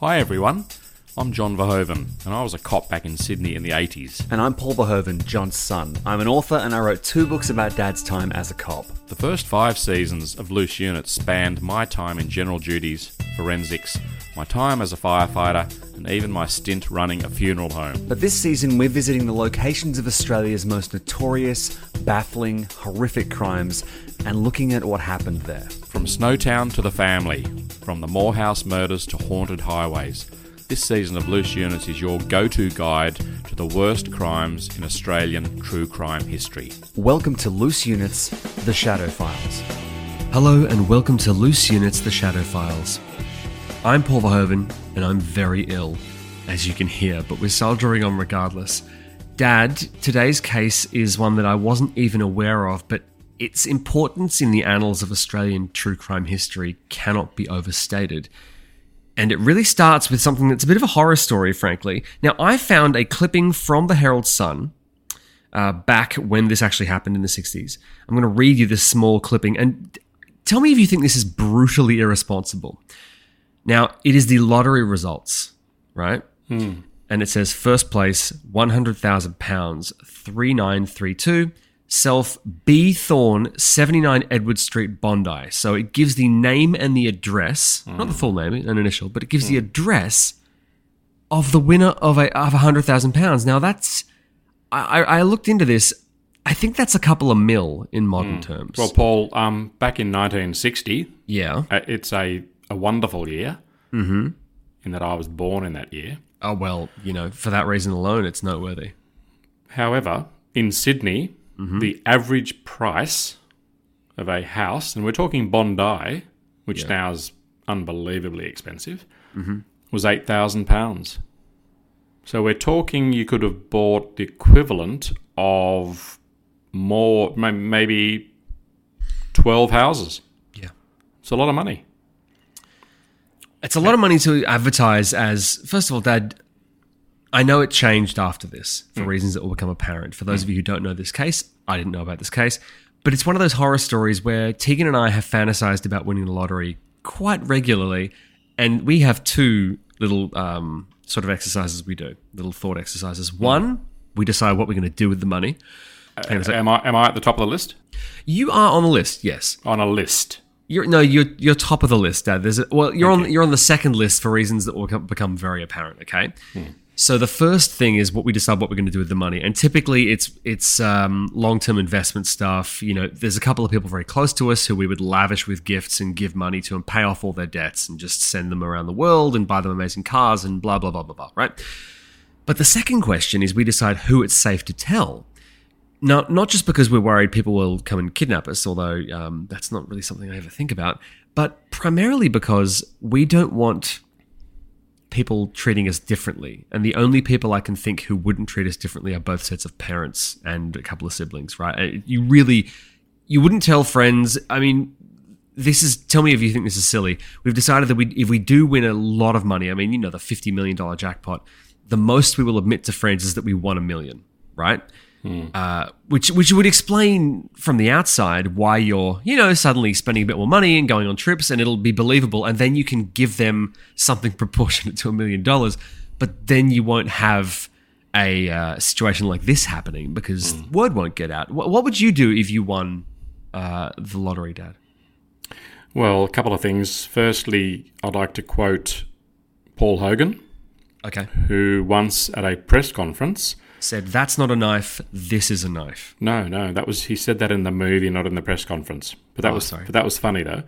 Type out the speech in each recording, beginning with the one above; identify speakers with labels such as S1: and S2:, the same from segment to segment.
S1: Hi everyone, I'm John Verhoeven, and I was a cop back in Sydney in the 80s.
S2: And I'm Paul Verhoeven, John's son. I'm an author and I wrote two books about Dad's time as a cop.
S1: The first five seasons of Loose Units spanned my time in general duties, forensics, my time as a firefighter, and even my stint running a funeral home.
S2: But this season, we're visiting the locations of Australia's most notorious, baffling, horrific crimes and looking at what happened there.
S1: From Snowtown to the family, from the Moorhouse murders to haunted highways. This season of Loose Units is your go to guide to the worst crimes in Australian true crime history.
S2: Welcome to Loose Units The Shadow Files.
S3: Hello and welcome to Loose Units The Shadow Files. I'm Paul Verhoeven and I'm very ill, as you can hear, but we're soldiering on regardless. Dad, today's case is one that I wasn't even aware of, but its importance in the annals of Australian true crime history cannot be overstated. And it really starts with something that's a bit of a horror story, frankly. Now, I found a clipping from the Herald Sun uh, back when this actually happened in the 60s. I'm going to read you this small clipping and tell me if you think this is brutally irresponsible. Now, it is the lottery results, right? And it says first place, £100,000, 3932. Self B Thorne, 79 Edward Street, Bondi. So it gives the name and the address, not the full name, an initial, but it gives the address of the winner of a of hundred thousand pounds. Now that's I, I looked into this. I think that's a couple of mil in modern terms.
S1: Well, Paul, um, back in 1960,
S3: yeah.
S1: uh, it's a, a wonderful year mm-hmm. in that I was born in that year.
S3: Oh well, you know, for that reason alone, it's noteworthy.
S1: However, in Sydney, the average price of a house, and we're talking Bondi, which now is unbelievably expensive, mm-hmm. was eight thousand pounds. So we're talking you could have bought the equivalent of more, maybe twelve houses.
S3: Yeah.
S1: It's a lot of money.
S3: It's a lot of money to advertise as, first of all, Dad, I know it changed after this for hmm. reasons that will become apparent. For those hmm. of you who don't know this case, I didn't know about this case, but it's one of those horror stories where Tegan and I have fantasized about winning the lottery quite regularly. And we have two little um, sort of exercises we do, little thought exercises. Hmm. One, we decide what we're going to do with the money. Uh, a.
S1: Am I am I at the top of the list?
S3: You are on the list, yes.
S1: On a list.
S3: You're no, you're you're top of the list, Dad. There's a, well, you're on you're on the second list for reasons that will become, become very apparent. Okay, so the first thing is what we decide what we're going to do with the money, and typically it's it's um, long term investment stuff. You know, there's a couple of people very close to us who we would lavish with gifts and give money to and pay off all their debts and just send them around the world and buy them amazing cars and blah blah blah blah blah. Right. But the second question is we decide who it's safe to tell. Now, not just because we're worried people will come and kidnap us, although um, that's not really something I ever think about, but primarily because we don't want people treating us differently. And the only people I can think who wouldn't treat us differently are both sets of parents and a couple of siblings, right? Uh, You really, you wouldn't tell friends. I mean, this is tell me if you think this is silly. We've decided that we if we do win a lot of money, I mean, you know, the fifty million dollar jackpot, the most we will admit to friends is that we won a million, right? Uh, which which would explain from the outside why you're you know suddenly spending a bit more money and going on trips, and it'll be believable, and then you can give them something proportionate to a million dollars, but then you won't have a uh, situation like this happening because word won't get out. What, what would you do if you won uh, the lottery, Dad?
S1: Well, a couple of things. Firstly, I'd like to quote Paul Hogan,
S3: Okay.
S1: who once at a press conference
S3: Said that's not a knife. This is a knife.
S1: No, no, that was he said that in the movie, not in the press conference. But that
S3: Oh,
S1: was
S3: sorry.
S1: but that was funny though.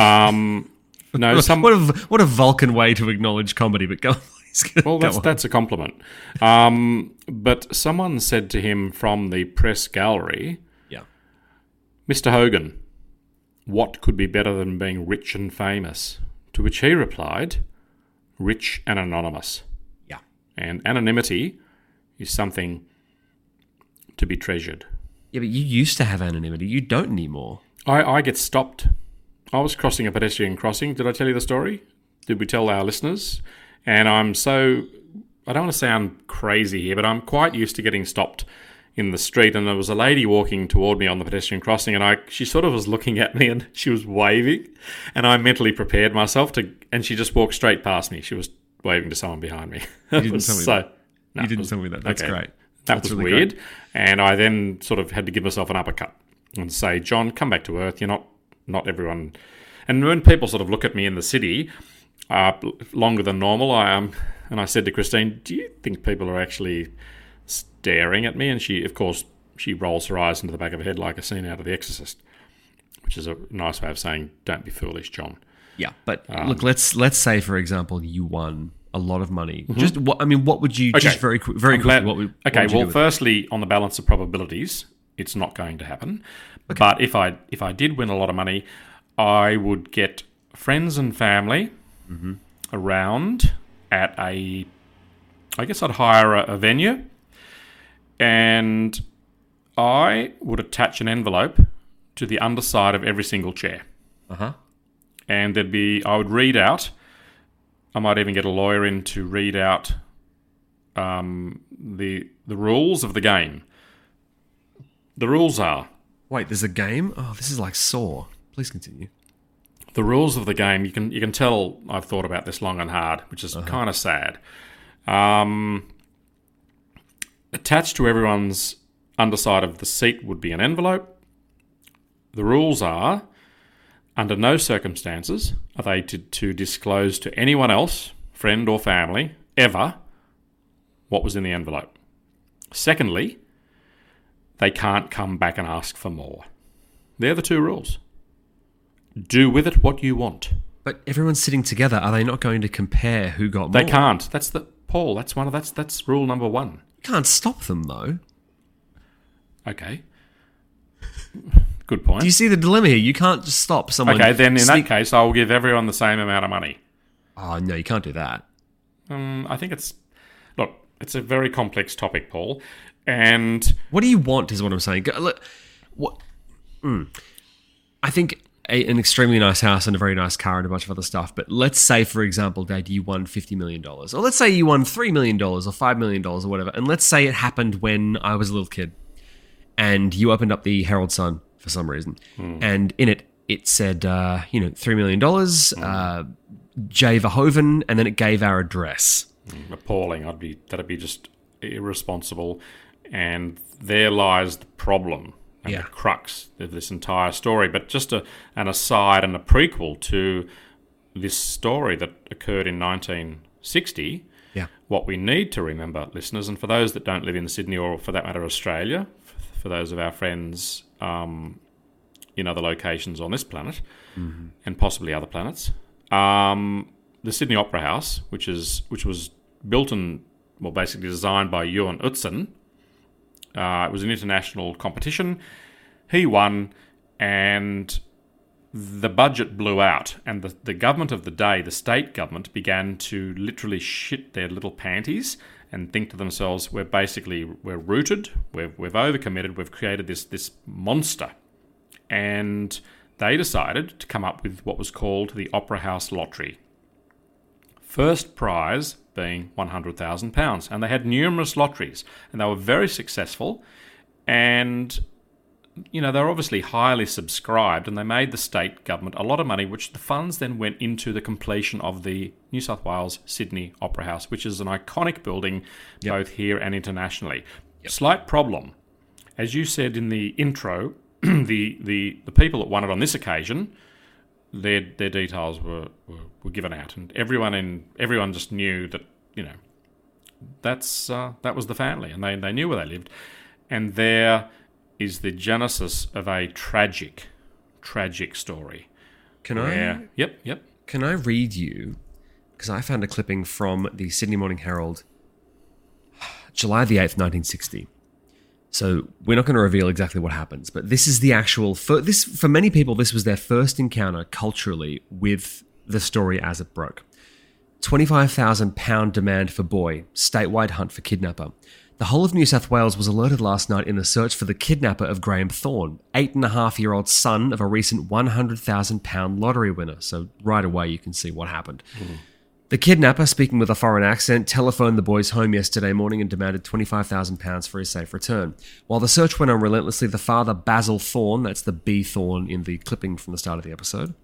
S1: Um, no, some
S3: what a what a Vulcan way to acknowledge comedy. But go
S1: well, that's that's a compliment. Um, but someone said to him from the press gallery,
S3: yeah.
S1: "Mr. Hogan, what could be better than being rich and famous?" To which he replied, "Rich and anonymous."
S3: Yeah.
S1: And anonymity is something to be treasured.
S3: Yeah, but you used to have anonymity. You don't anymore.
S1: I, I get stopped. I was crossing a pedestrian crossing. Did I tell you the story? Did we tell our listeners? And I'm so, I don't want to sound crazy here, but I'm quite used to getting stopped in the street. And there was a lady walking toward me on the pedestrian crossing, and I, she sort of was looking at me and she was waving. And I mentally prepared myself to, and she just walked straight past me. She was waving to someone behind me.
S3: You
S1: It
S3: didn't
S1: was
S3: tell me
S1: so,
S3: that.
S1: No,
S3: you didn't
S1: was-
S3: tell me that. That's
S1: okay.
S3: great.
S1: That
S3: That's
S1: was
S3: really
S1: weird.
S3: great.
S1: And I then sort of had to give myself an uppercut and say, John, come back to earth. You're not, not everyone. And when people sort of look at me in the city uh, longer than normal, I am. and I said to Christine, Do you think people are actually staring at me? And she, of course, she rolls her eyes into the back of her head like a scene out of The Exorcist, which is a nice way of saying, Don't be foolish, John.
S3: Yeah, but
S1: Um,
S3: look, let's let's say for example you won a lot of money. Just what I mean, what would you
S1: Mm-hmm. Okay.
S3: just very very
S1: I'm
S3: quickly?
S1: glad-
S3: What would, what
S1: okay,
S3: would you
S1: well,
S3: do with it?
S1: firstly, on the balance of probabilities, it's not going to happen. But if I if I did win a lot of money, I would get friends and family
S3: Mm-hmm.
S1: around at a. I guess I'd hire a, a venue, and I would attach an envelope to the underside of every single chair,
S3: uh huh.
S1: and there'd be I would read out. I might even get a lawyer in to read out um, the the rules of the game. The rules are
S3: Wait, there's a game. Oh, this is like Saw. Please continue.
S1: the rules of the game. You can you can tell I've thought about this long and hard, which is kind of sad. Um, attached to everyone's underside of the seat would be an envelope. The rules are: under no circumstances are they to, to disclose to anyone else, friend or family, ever, what was in the envelope. Secondly, they can't come back and ask for more. They're the two rules. Do with it what you want.
S3: But everyone's sitting together. Are they not going to compare who got
S1: They
S3: more?
S1: They can't. That's the Paul. That's one of that's that's rule number one.
S3: You can't stop them though.
S1: Okay. Good point.
S3: Do you see the dilemma here? You can't just stop someone.
S1: okay, then in
S3: sneak-
S1: that case, I'll give everyone the same amount of money.
S3: Oh no, you can't do that.
S1: Um, I think it's look. It's a very complex topic, Paul, and
S3: What do you want? Is what I'm saying. Look, what? mm. I think a, an extremely nice house and a very nice car and a bunch of other stuff. But let's say, for example, Dad, you won fifty million dollars, or let's say you won three million dollars or five million dollars or whatever. And let's say it happened when I was a little kid, and you opened up the Herald Sun for some reason, and in it it said, uh, you know, three million dollars, uh, J Verhoeven, and then it gave our address.
S1: appalling. I'd be that'd be just irresponsible, and there lies the problem and
S3: Yeah.
S1: the crux of this entire story. But just a, an aside and a prequel to this story that occurred in 1960.
S3: Yeah.
S1: What we need to remember, listeners, and for those that don't live in Sydney or for that matter Australia, for those of our friends um, in other locations on this planet and possibly other planets, um, the Sydney Opera House, which is which was built and well basically designed by Johan Utzon. Uh, it was an international competition. He won, and the budget blew out, and the, the government of the day, the state government, began to literally shit their little panties and think to themselves, "We're basically we're rooted, we've we've overcommitted, we've created this this monster," and they decided to come up with what was called the Opera House Lottery. First prize being £100,000. And they had numerous lotteries, and they were very successful. And, you know, they were obviously highly subscribed, and they made the state government a lot of money, which the funds then went into the completion of the New South Wales Sydney Opera House, which is an iconic building both here and internationally. Slight problem. As you said in the intro, the, the, the people that won it on this occasion their their details were, were, were given out, and everyone in everyone just knew that you know that's uh, that was the family, and they they knew where they lived, and there is the genesis of a tragic, tragic story.
S3: Can
S1: where-
S3: I?
S1: Yep, yep.
S3: Can I read you? Because I found a clipping from the Sydney Morning Herald, July the eighth, nineteen sixty. So we're not going to reveal exactly what happens, but this is the actual. For, this for many people, this was their first encounter culturally with the story as it broke. Twenty-five thousand pound demand for boy. Statewide hunt for kidnapper. The whole of New South Wales was alerted last night in the search for the kidnapper of Graham Thorne, eight and a half year old son of a recent £100,000 lottery winner. So, right away, you can see what happened. Mm-hmm. The kidnapper, speaking with a foreign accent, telephoned the boys home yesterday morning and demanded £25,000 for his safe return. While the search went on relentlessly, the father, Basil Thorne, that's the B Thorne in the clipping from the start of the episode,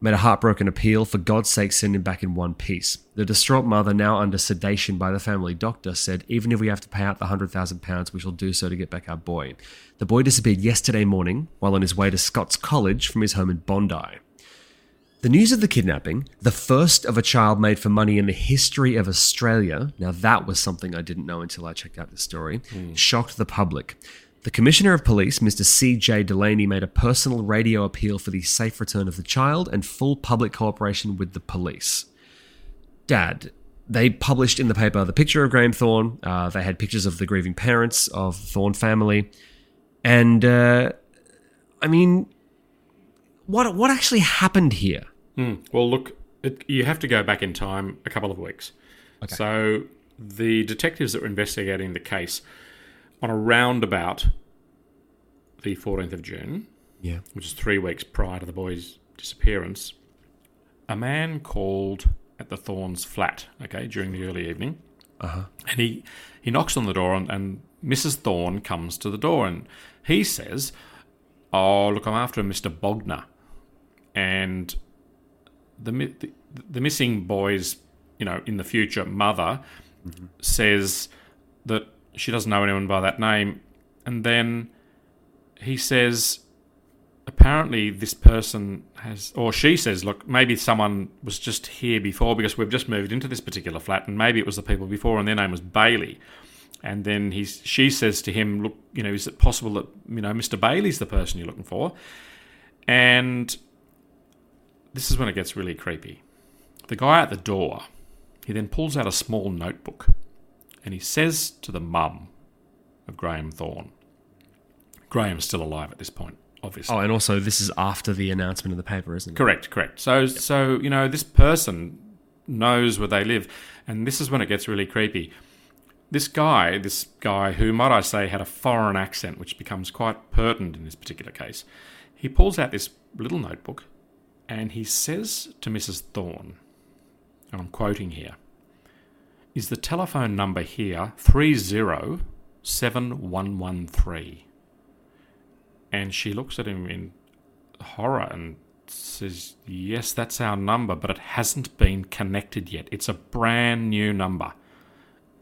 S3: made a heartbroken appeal for God's sake send him back in one piece. The distraught mother, now under sedation by the family doctor, said, Even if we have to pay out the £100,000, we shall do so to get back our boy. The boy disappeared yesterday morning while on his way to Scots College from his home in Bondi. The news of the kidnapping, the first of a child made for money in the history of Australia, now that was something I didn't know until I checked out this story, hmm. shocked the public. The Commissioner of Police, Mr. C.J. Delaney, made a personal radio appeal for the safe return of the child and full public cooperation with the police. Dad, they published in the paper the picture of Graham Thorne. Uh, they had pictures of the grieving parents of the Thorne family. And, uh, I mean, what, what actually happened here?
S1: Well, look, it, you have to go back in time a couple of weeks. So the detectives that were investigating the case on around about the 14th of June,
S3: Yeah.
S1: which is three weeks prior to the boy's disappearance, a man called at the Thornes flat, okay, during the early evening. Uh-huh. And he, he knocks on the door, and, and Mrs. Thorne comes to the door, and he says, Oh, look, I'm after Mr. Bogner. And the, the, the missing boy's, you know, in the future mother says that she doesn't know anyone by that name. And then he says, apparently this person has, or she says, look, maybe someone was just here before because we've just moved into this particular flat, and maybe it was the people before, and their name was Bailey. And then he's, she says to him, look, you know, is it possible that you know Mr. Bailey's the person you're looking for? And this is when it gets really creepy. The guy at the door, he then pulls out a small notebook, and he says to the mum of Graham Thorne, Graham's still alive at this point, obviously.
S3: Oh, and also this is after the announcement of the paper, isn't it?
S1: Correct, correct. So, so you know, this person knows where they live, and this is when it gets really creepy. This guy, this guy who, might I say, had a foreign accent, which becomes quite pertinent in this particular case, he pulls out this little notebook, and he says to Mrs. Thorne, and I'm quoting here, "Is the telephone number here 307113. And she looks at him in horror and says, Yes, that's our number, but it hasn't been connected yet. It's a brand new number.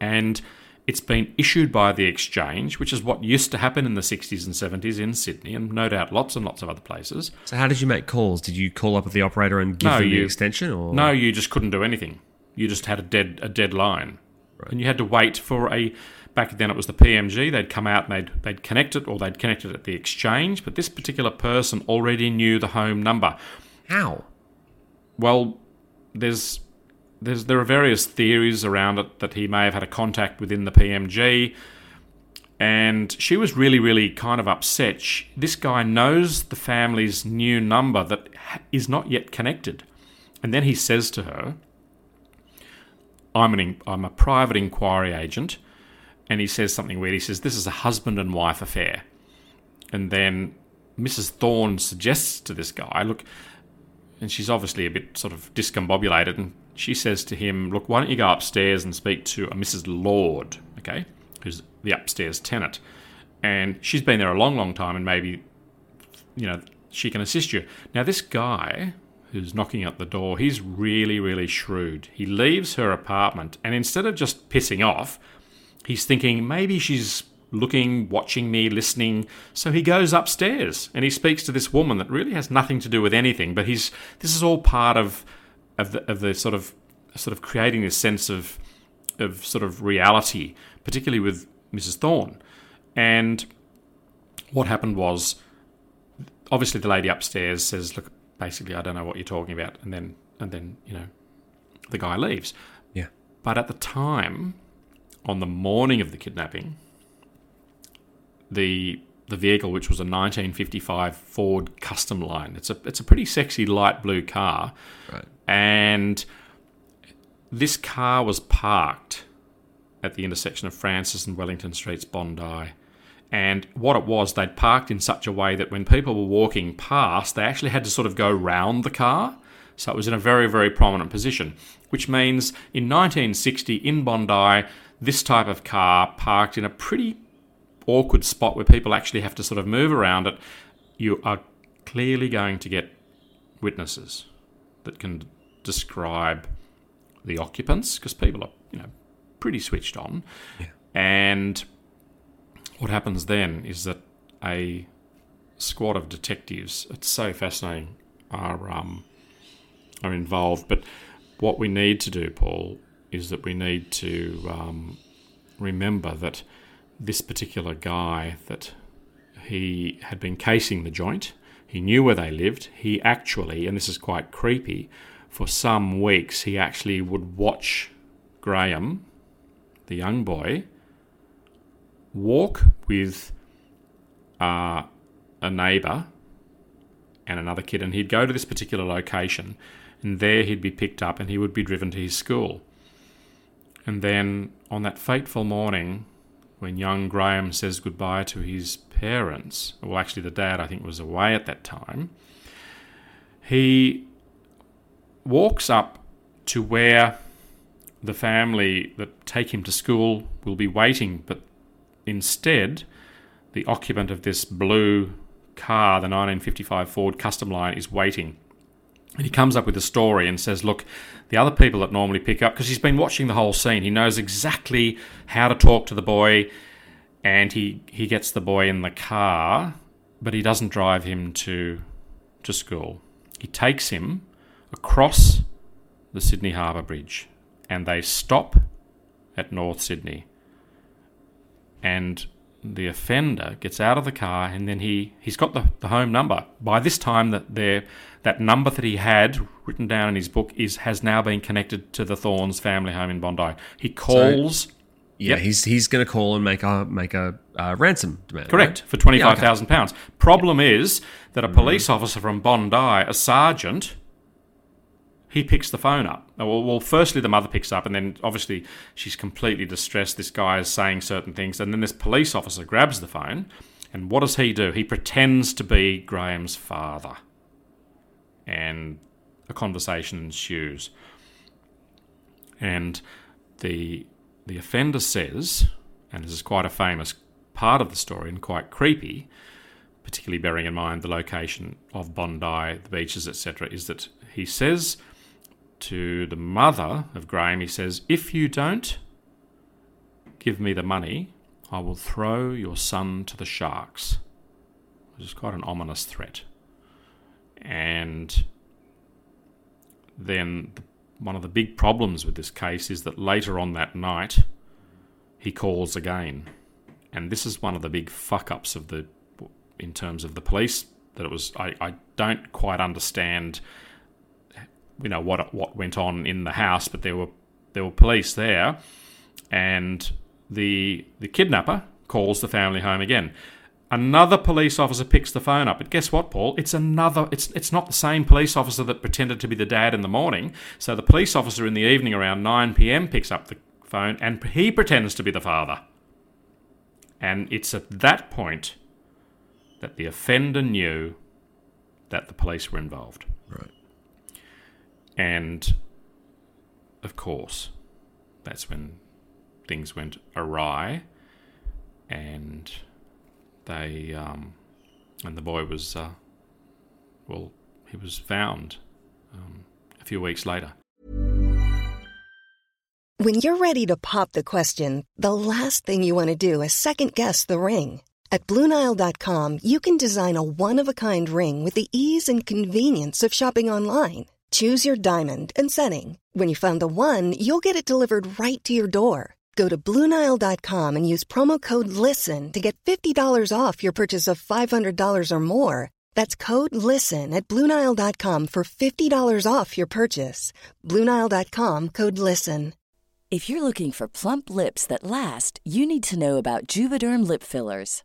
S1: And it's been issued by the exchange, which is what used to happen in the 60s and 70s in Sydney, and no doubt lots and lots of other places.
S3: So how did you make calls? Did you call up the operator and give
S1: No,
S3: them the extension, or
S1: No, you just couldn't do anything. You just had a dead a dead line, and you had to wait for a. Back then, it was the PMG. They'd come out and they'd they'd connect it, or they'd connect it at the exchange. But this particular person already knew the home number.
S3: how?
S1: Well, there's there's there are various theories around it that he may have had a contact within the PMG, and she was really really kind of upset. She, this guy knows the family's new number that is not yet connected, and then he says to her, "I'm an I'm a private inquiry agent," and he says something weird. He says, "This is a husband and wife affair," and then Mrs. Thorne suggests to this guy, "Look." and she's obviously a bit sort of discombobulated and she says to him look why don't you go upstairs and speak to a mrs lord okay who's the upstairs tenant and she's been there a long long time and maybe you know she can assist you now this guy who's knocking at the door he's really really shrewd he leaves her apartment and instead of just pissing off he's thinking maybe she's looking, watching me, listening. So he goes upstairs and he speaks to this woman that really has nothing to do with anything. But he's this is all part of of the, of the sort of sort of creating this sense of of sort of reality, particularly with Mrs. Thorne. And what happened was, obviously, the lady upstairs says, "Look, basically, I don't know what you're talking about," and then and then you know, the guy leaves.
S3: Yeah.
S1: But at the time, on the morning of the kidnapping, the the vehicle, which was a 1955 Ford Custom Line, it's a it's a pretty sexy light blue car,
S3: Right.
S1: and this car was parked at the intersection of Francis and Wellington Streets, Bondi. And what it was, they'd parked in such a way that when people were walking past, they actually had to sort of go round the car. So it was in a very, very prominent position, which means in 1960 in Bondi, this type of car parked in a pretty awkward spot where people actually have to sort of move around it, you are clearly going to get witnesses that can describe the occupants because people are, you know, pretty switched on. And what happens then is that a squad of detectives, it's so fascinating, are um, are involved. But what we need to do, Paul, is that we need to um, remember that this particular guy that he had been casing the joint. He knew where they lived. He actually, and this is quite creepy, for some weeks he actually would watch Graham, the young boy, walk with uh, a neighbour and another kid, and he'd go to this particular location, and there he'd be picked up and he would be driven to his school. And then on that fateful morning, when young Graham says goodbye to his parents, well, actually, the dad, I think, was away at that time, he walks up to where the family that take him to school will be waiting, but instead, the occupant of this blue car, the 1955 Ford Custom Line, is waiting. And he comes up with a story and says, Look, the other people that normally pick up, because he's been watching the whole scene, he knows exactly how to talk to the boy, and he, he gets the boy in the car, but he doesn't drive him to, to school. He takes him across the Sydney Harbour Bridge, and they stop at North Sydney. And the offender gets out of the car and then he, he's got the, the home number. By this time that they that number that he had written down in his book is has now been connected to the Thornes family home in Bondi. He calls
S3: Yeah,
S1: Yep.
S3: he's he's going to call and make a make a uh, ransom demand.
S1: correct
S3: right?
S1: for twenty five thousand pounds. Problem is that a police officer from Bondi, a sergeant, he picks the phone up. Well, well, firstly, the mother picks up, and then obviously she's completely distressed. This guy is saying certain things, and then this police officer grabs the phone, and what does he do? He pretends to be Graham's father, and a conversation ensues. And the the offender says, and this is quite a famous part of the story and quite creepy, particularly bearing in mind the location of Bondi, the beaches, etc., is that he says to the mother of Graham, he says, If you don't give me the money, I will throw your son to the sharks. Which is quite an ominous threat. And then the, one of the big problems with this case is that later on that night, he calls again. And this is one of the big fuck ups of the, in terms of the police, that it was, I, I don't quite understand you know what what went on in the house, but there were there were police there, and the the kidnapper calls the family home again. Another police officer picks the phone up, but guess what, Paul? It's another. It's it's not the same police officer that pretended to be the dad in the morning. So the police officer in the evening around nine p.m. picks up the phone, and he pretends to be the father. And it's at that point that the offender knew that the police were involved.
S3: Right.
S1: And of course, that's when things went awry, and they um, and the boy was uh, well, he was found um, a few weeks later.
S4: When you're ready to pop the question, the last thing you want to do is second guess the ring. At Bluenile.com, you can design a one of a kind ring with the ease and convenience of shopping online. Choose your diamond and setting. When you find the one, you'll get it delivered right to your door. Go to Bluenile.com and use promo code LISTEN to get $50 off your purchase of $500 or more. That's code LISTEN at Bluenile.com for $50 off your purchase. Bluenile.com code LISTEN.
S5: If you're looking for plump lips that last, you need to know about Juvederm lip fillers.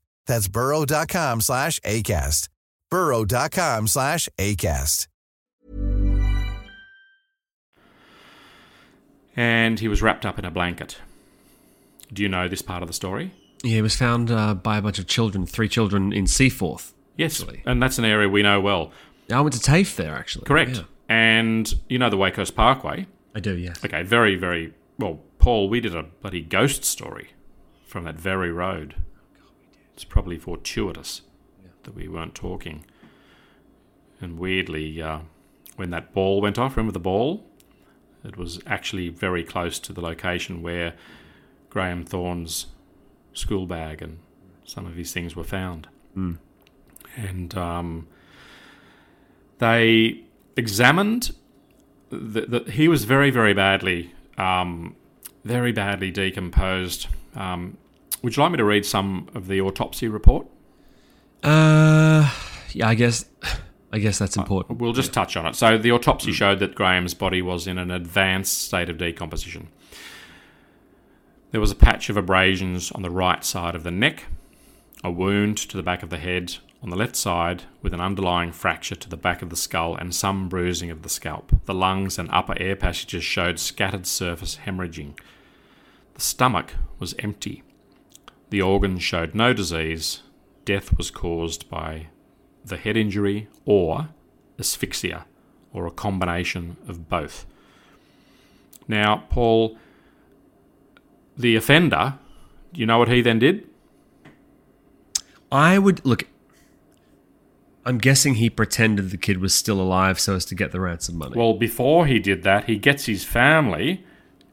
S6: That's burrow.com slash ACAST. burrow.com slash ACAST.
S1: And he was wrapped up in a blanket. Do you know this part of the story?
S3: Yeah, he was found uh, by a bunch of children, three children in Seaforth.
S1: Yes,
S3: actually.
S1: and that's an area we know well.
S3: I went to TAFE there, actually.
S1: Correct.
S3: Yeah.
S1: And you know the Wakehurst Parkway?
S3: I do, yes.
S1: Okay, very, very well. Paul, we did a bloody ghost story from that very road. It's probably fortuitous that we weren't talking. And weirdly, uh, when that ball went off, remember the ball? It was actually very close to the location where Graham Thorne's school bag and some of his things were found. And um, they examined the, the, he was very, very badly, um, very badly decomposed. Um, would you like me to read some of the autopsy report?
S3: Uh, yeah, I guess, I guess that's important.
S1: We'll just touch on it. So, the autopsy showed that Graham's body was in an advanced state of decomposition. There was a patch of abrasions on the right side of the neck, a wound to the back of the head on the left side with an underlying fracture to the back of the skull and some bruising of the scalp. The lungs and upper air passages showed scattered surface hemorrhaging. The stomach was empty. The organs showed no disease. Death was caused by the head injury or asphyxia, or a combination of both. Now, Paul, the offender, do you know what he then did?
S3: I would look. I'm guessing he pretended the kid was still alive so as to get the ransom money.
S1: Well, before he did that, he gets his family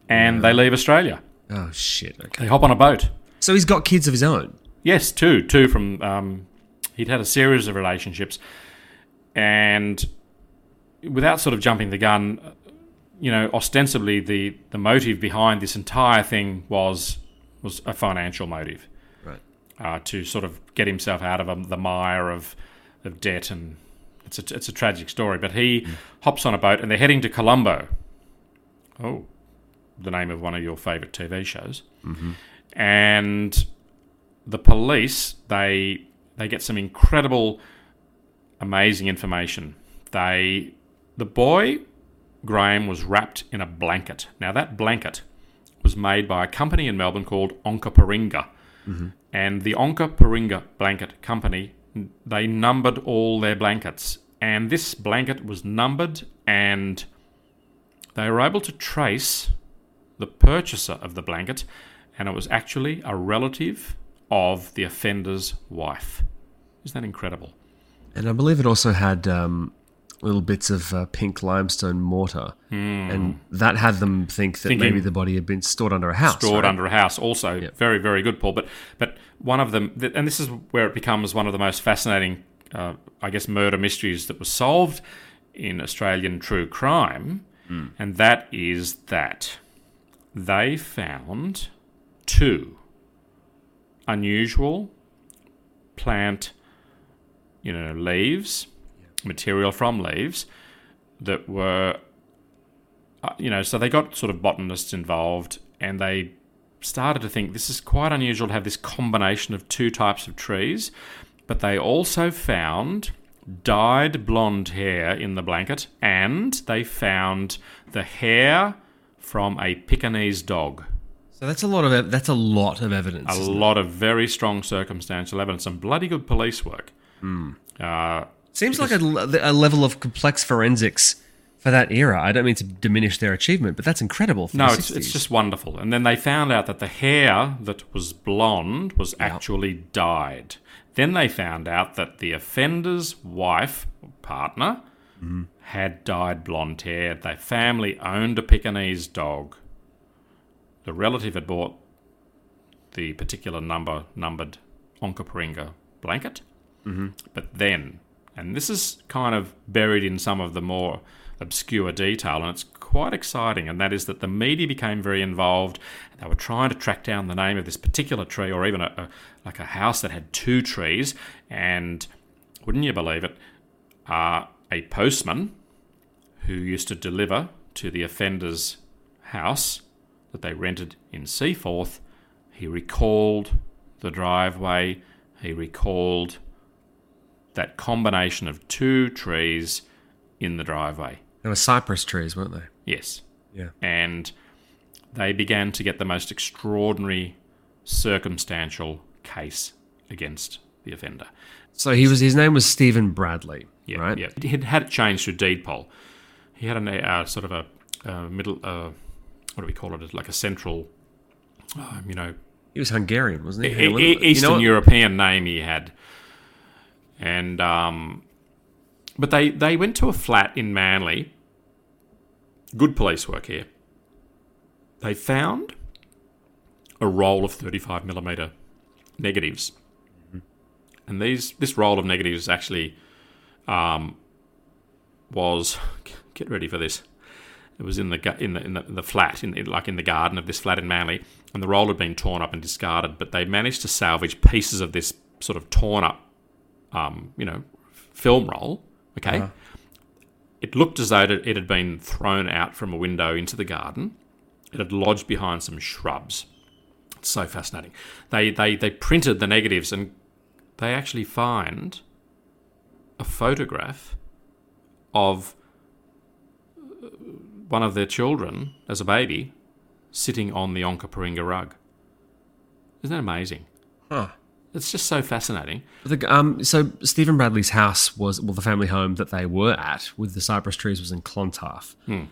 S1: and they leave Australia.
S3: oh shit. Okay.
S1: They hop on a boat.
S3: So he's got kids of his own.
S1: Yes, two. Two from. Um, he'd had a series of relationships. And without sort of jumping the gun, you know, ostensibly the, the motive behind this entire thing was was a financial motive.
S3: Right.
S1: uh, to sort of get himself out of um, the mire of of debt, and it's a it's a tragic story. But he hops on a boat, and they're heading to Colombo. Oh, the name of one of your favourite TV shows, and the police they they get some incredible, amazing information. They the boy Graham was wrapped in a blanket. Now that blanket was made by a company in Melbourne called Onkaparinga. Mm-hmm. And the Onkaparinga Blanket Company, they numbered all their blankets. And this blanket was numbered, and they were able to trace the purchaser of the blanket and it was actually a relative of the offender's wife. Isn't that incredible?
S3: And I believe it also had um, little bits of uh, pink limestone mortar, and that had them think that.
S1: Thinking-
S3: maybe the body had been stored under a house.
S1: stored
S3: right?
S1: under a house. Also, very very good, Paul. But but one of them, and this is where it becomes one of the most fascinating, uh, I guess, murder mysteries that was solved in Australian true crime, and that is that they found two. Unusual. Plant, you know, leaves, material from leaves that were uh, you know, so they got sort of botanists involved and they started to think this is quite unusual to have this combination of two types of trees, but they also found dyed blonde hair in the blanket and they found the hair from a Pekingese dog.
S3: So that's a lot of that's a lot of evidence.
S1: A
S3: isn't it?
S1: lot of very strong circumstantial evidence and bloody good police work. Uh,
S3: Seems like a level of complex forensics for that era. I don't mean to diminish their achievement, but that's incredible.
S1: No, it's, it's just wonderful. And then they found out that the hair that was blonde was actually dyed. Then they found out that the offender's wife, or partner, had dyed blonde hair. Their family owned a Pekingese dog. The relative had bought the particular number numbered Onkaparinga blanket. Mm-hmm. But then, and this is kind of buried in some of the more obscure detail, and it's quite exciting, and that is that the media became very involved. They were trying to track down the name of this particular tree, or even a, a like a house that had two trees. And wouldn't you believe it? Uh, a postman who used to deliver to the offender's house that they rented in Seaforth, he recalled the driveway, he recalled that combination of two trees in the driveway.
S3: They were cypress trees, weren't they?
S1: Yes.
S3: Yeah.
S1: And they began to get the most extraordinary circumstantial case against the offender.
S3: So he was. His name was Stephen Bradley.
S1: Yeah,
S3: right.
S1: yeah. He had had it changed to deed poll. He had a uh, sort of a uh, middle, uh, what do we call it? Like a central, um, you know,
S3: He was Hungarian, wasn't he?
S1: E-
S3: Hang on,
S1: e-
S3: you know
S1: Eastern? European name he had, and um, but they they went to a flat in Manly. Good police work here. They found a roll of thirty-five millimeter negatives, and these this roll of negatives actually um, was get ready for this. It was in the in the in the, in the flat in, like in the garden of this flat in Manly, and the roll had been torn up and discarded. But they managed to salvage pieces of this sort of torn up, um, you know, film roll. Okay, it looked as though it, it had been thrown out from a window into the garden. It had lodged behind some shrubs. It's so fascinating. They they they printed the negatives and they actually find a photograph of one of their children as a baby sitting on the Onkaparinga rug. Isn't that amazing?
S3: Huh.
S1: It's just so fascinating.
S3: The, um, so Stephen Bradley's house was well, the family home that they were at with the cypress trees was in Clontarf.
S1: Hmm.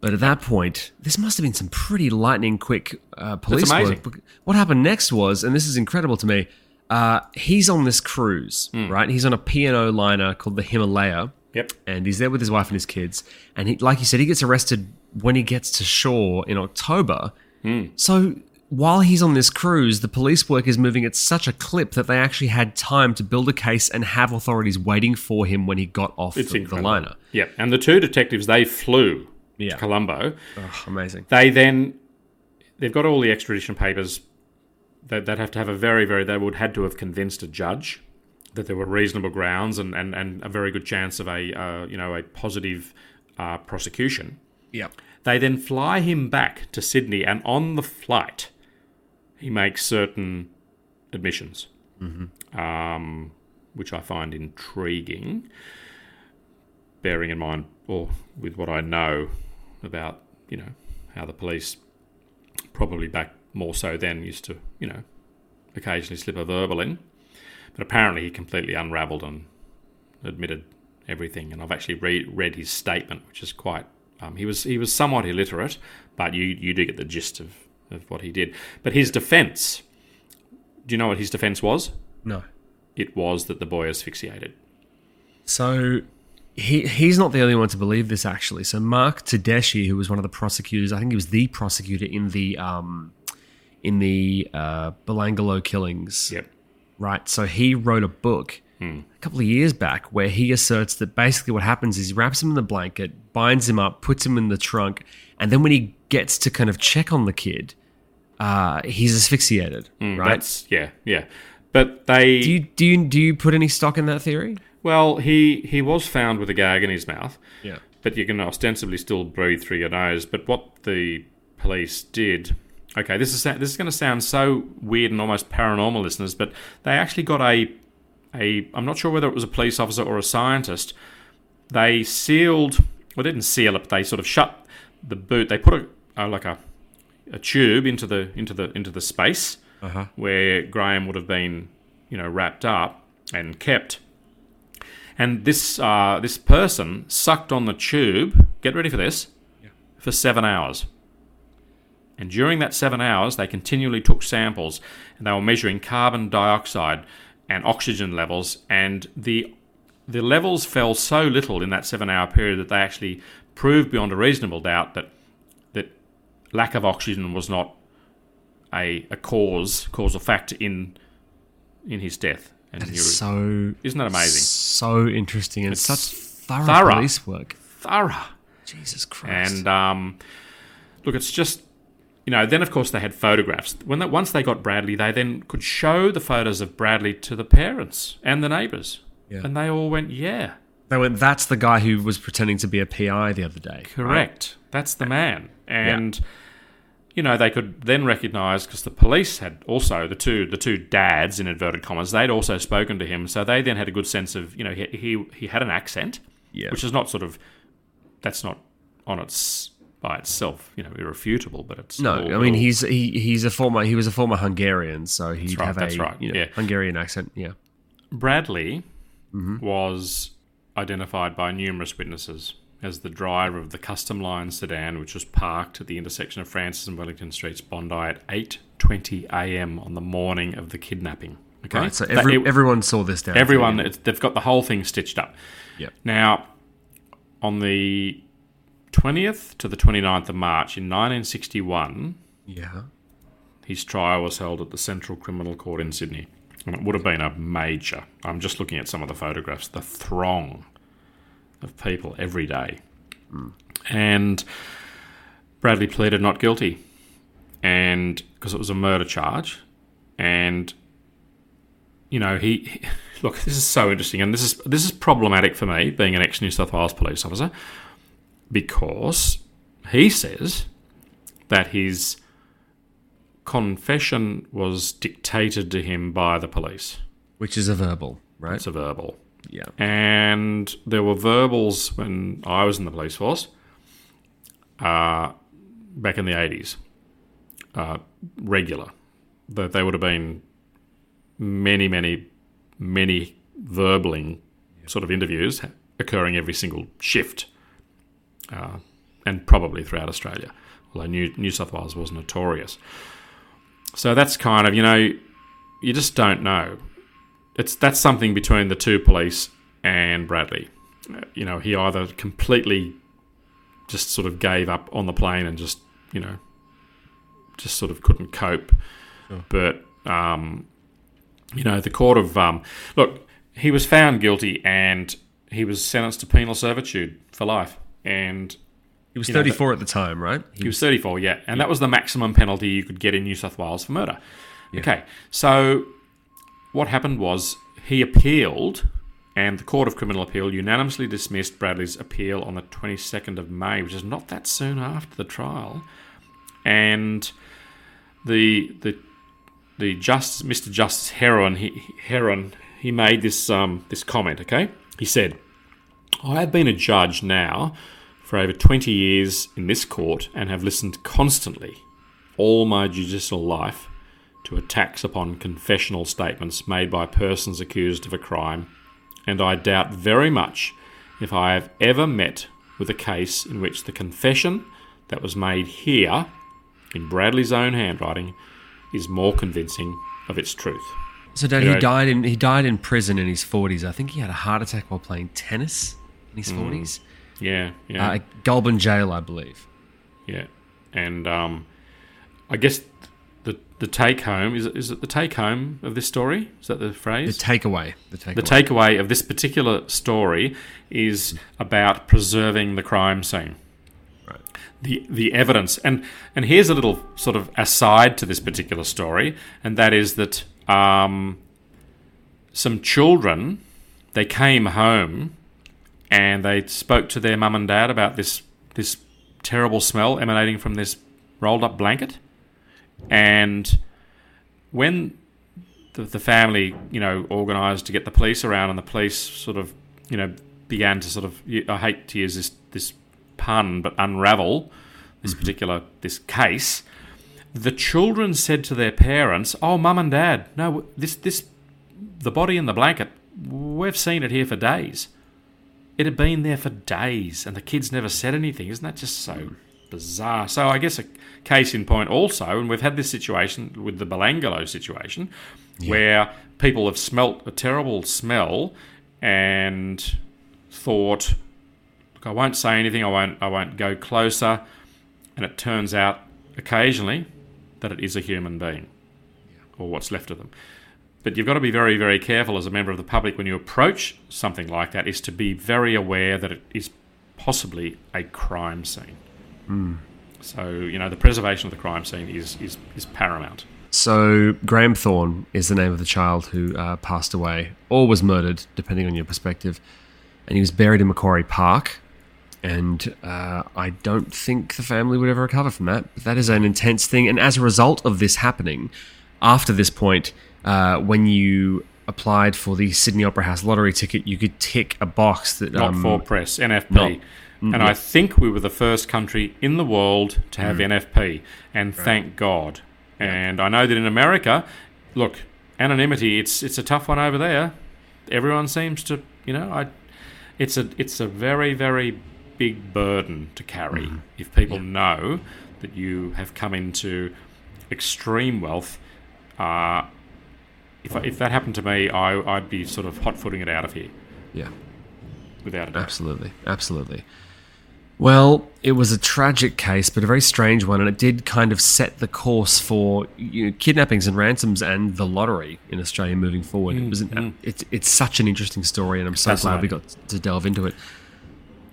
S3: But at that point, this must have been some pretty lightning quick uh, police
S1: amazing.
S3: work. What happened next was, and this is incredible to me, uh, he's on this cruise,
S1: Hmm.
S3: right? He's on a P&O liner called the Himalaya.
S1: Yep.
S3: And he's there with his wife and his kids. And he, like you said, he gets arrested when he gets to shore in October.
S1: Hmm.
S3: So while he's on this cruise, the police work is moving at such a clip that they actually had time to build a case and have authorities waiting for him when he got off
S1: It's
S3: the, the liner.
S1: Yeah, and the two detectives they flew
S3: Yeah.
S1: to Colombo.
S3: Oh, amazing.
S1: They then they've got all the extradition papers. They, they'd have to have a very very they would had to have convinced a judge that there were reasonable grounds and, and, and a very good chance of a uh, you know a positive uh, prosecution.
S3: Yep.
S1: They then fly him back to Sydney, and on the flight, he makes certain admissions, um, which I find intriguing, bearing in mind, or with what I know about, you know, how the police probably back more so then used to, you know, occasionally slip a verbal in. But apparently he completely unravelled and admitted everything. And I've actually re- read his statement, which is quite. Um, he was he was somewhat illiterate, but you you do get the gist of of what he did. But his defence, do you know what his defence was?
S3: No.
S1: It was that the boy asphyxiated.
S3: So he he's not the only one to believe this actually. So Mark Tedeschi, who was one of the prosecutors, I think he was the prosecutor in the um in the uh, Belanglo killings.
S1: Yep.
S3: Right. So he wrote a book a couple of years back where he asserts that basically what happens is he wraps him in the blanket, binds him up, puts him in the trunk, and then when he gets to kind of check on the kid, uh, he's asphyxiated.
S1: Mm,
S3: right.
S1: That's yeah, yeah. But they
S3: do you do you do you put any stock in that theory?
S1: well, he he was found with a gag in his mouth.
S3: Yeah.
S1: but you can ostensibly still breathe through your nose. But what the police did, okay, this is this is going to sound so weird and almost paranormal, listeners, but they actually got a a I'm not sure whether it was a police officer or a scientist. They sealed, well, didn't seal it, but they sort of shut the boot. They put a, a like a a tube into the into the into the space where Graeme would have been, you know, wrapped up and kept. And this uh, this person sucked on the tube. Get ready for this. For seven hours. And during that seven hours, they continually took samples, and they were measuring carbon dioxide and oxygen levels. And the the levels fell so little in that seven hour period that they actually proved beyond a reasonable doubt that that lack of oxygen was not a, a cause causal factor in in his death. And
S3: That is so
S1: isn't that amazing?
S3: So interesting and
S1: It's
S3: such thorough,
S1: thorough.
S3: police work.
S1: Thorough.
S3: Jesus Christ.
S1: And um, look, it's just you know. Then of course they had photographs. When they, once they got Bradley, they then could show the photos of Bradley to the parents and the neighbours,
S3: Yeah.
S1: and they all went, "Yeah,
S3: they went, that's the guy who was pretending to be a PI the other day. right?
S1: correct. That's the man." And you know they could then recognise because the police had also the two the two dads in inverted commas they'd also spoken to him, so they then had a good sense of you know he he, he had an accent,
S3: Yeah.
S1: which is not sort of that's not on its by itself you know irrefutable, but it's
S3: No,
S1: all-
S3: I mean
S1: all-
S3: he's he, he's a former he was a former Hungarian, so he'd
S1: right,
S3: have
S1: that's
S3: a
S1: right,
S3: you know,
S1: yeah.
S3: Hungarian accent. Yeah,
S1: Bradley
S3: Mm-hmm.
S1: was identified by numerous witnesses as the driver of the Customline sedan, which was parked at the intersection of Francis and Wellington Streets, Bondi, at 8:20 a.m. on the morning of the kidnapping. Okay,
S3: right. So every,
S1: it-
S3: everyone saw this down.
S1: everyone, it's, they've got the whole thing stitched up.
S3: Yep.
S1: Now, on the 20th to the 29th of March in 1961,
S3: Yeah.
S1: his trial was held at the Central Criminal Court in Sydney. And it would have been a major. I'm just looking at some of the photographs, the throng of people every day. And Bradley pleaded not guilty. And because it was a murder charge. And, you know, he, he- Look, this is so interesting. And this is, this is problematic for me, being an ex New South Wales police officer, because he says that his confession was dictated to him by the police.
S3: Which is a verbal, right?
S1: It's a verbal.
S3: yeah.
S1: And there were verbals when I was in the police force uh, back in the 80s, uh, regular. That they would have been many, many, many verbaling sort of interviews occurring every single shift uh, and probably throughout Australia, although New, New South Wales was notorious. So that's kind of, you know, you just don't know. It's that's something between the two police and Bradley. Uh, You know, he either completely just sort of gave up on the plane and just, you know, just sort of couldn't cope. But um, you know, the court of um, look, he was found guilty and he was sentenced to penal servitude for life. And
S3: He was
S1: you know,
S3: 34 at the time, right?
S1: he was 34, yeah. And that was the maximum penalty you could get in New South Wales for murder. Okay, so what happened was he appealed, and the Court of Criminal Appeal unanimously dismissed Bradley's appeal on the 22nd of May, which is not that soon after the trial. And the the the Justice, Mr. Justice Herron, he, Herron, he made this um, this comment. Okay, he said, "I have been a judge now for over 20 years in this court and have listened constantly, all my judicial life, to attacks upon confessional statements made by persons accused of a crime, and I doubt very much if I have ever met with a case in which the confession that was made here in Bradley's own handwriting is more convincing of its truth.
S3: So, Dad,
S1: You
S3: he died in he died in prison in his forties. I think he had a heart attack while playing tennis in his forties.
S1: Yeah, yeah.
S3: Uh, Goulburn Jail, I believe.
S1: Yeah, and um, I guess the the take home is is it the take home of this story? Is that the phrase?
S3: The takeaway. The takeaway.
S1: the takeaway of this particular story is about preserving the crime scene.
S3: Right.
S1: The the evidence and and here's a little sort of aside to this particular story, and that is that um, some children they came home and they spoke to their mum and dad about this this terrible smell emanating from this rolled up blanket, and when the, the family, you know, organised to get the police around, and the police sort of, you know, began to sort of, I hate to use this this pun, but unravel this mm-hmm. particular this case. The children said to their parents, "Oh, mum and dad, no, this this the body in the blanket, we've seen it here for days. It had been there for days, and the kids never said anything. Isn't that just so hmm. bizarre? So I guess a case in point also, and we've had this situation with the Belanglo situation, where people have smelt a terrible smell and thought, "Look, I won't say anything. I won't. I won't go closer." And it turns out occasionally that it is a human being, or what's left of them. But you've got to be very, very careful as a member of the public when you approach something like that, is to be very aware that it is possibly a crime scene. So, you know, the preservation of the crime scene is, is, is paramount.
S3: So Graeme Thorne is the name of the child who uh, passed away or was murdered, depending on your perspective, and he was buried in Macquarie Park. And uh, I don't think the family would ever recover from that. But that is an intense thing. And as a result of this happening, after this point, uh, when you applied for the Sydney Opera House lottery ticket, you could tick a box that
S1: Not
S3: um,
S1: for press, NFP.
S3: not- mm,
S1: and
S3: yeah.
S1: I think we were the first country in the world to have NFP, and thank God. And I know that in America, look, anonymity, it's it's a tough one over there. Everyone seems to, you know, I, it's a it's a very very big burden to carry if people know that you have come into extreme wealth. Uh, if, I, if that happened to me, I, I'd be sort of hot footing it out of here
S3: yeah.
S1: without a doubt.
S3: Absolutely, absolutely. Well, it was a tragic case, but a very strange one, and it did kind of set the course for you know, kidnappings and ransoms and the lottery in Australia moving forward. It was an, it's it's such an interesting story, and I'm so glad we got to delve into it.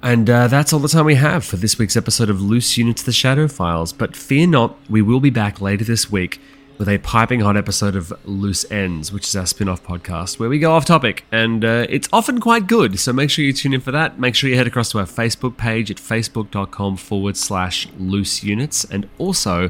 S3: And uh, that's all the time we have for this week's episode of Loose Units The Shadow Files. But fear not, we will be back later this week with a piping hot episode of Loose Ends, which is our spin off podcast where we go off topic. And uh, it's often quite good. So make sure you tune in for that. Make sure you head across to our Facebook page at facebook.com forward slash loose units. And also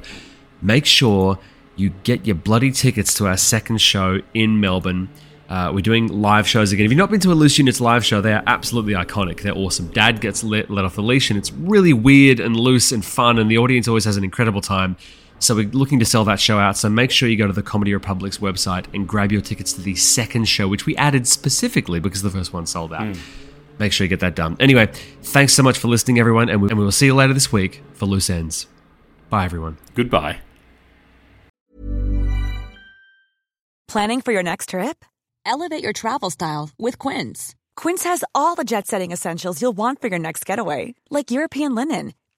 S3: make sure you get your bloody tickets to our second show in Melbourne. Uh, we're doing live shows again. If you've not been to a Loose Units live show, they are absolutely iconic. They're awesome. Dad gets let, let off the leash, and it's really weird and loose and fun, and the audience always has an incredible time. So we're looking to sell that show out. So make sure you go to the Comedy Republic's website and grab your tickets to the second show, which we added specifically because the first one sold out. Hmm. Make sure you get that done. Anyway, thanks so much for listening, everyone, and we, and we will see you later this week for Loose Ends. Bye, everyone.
S1: Goodbye.
S7: Planning for your next trip? Elevate your travel style with Quince. Quince has all the jet setting essentials you'll want for your next getaway, like European linen,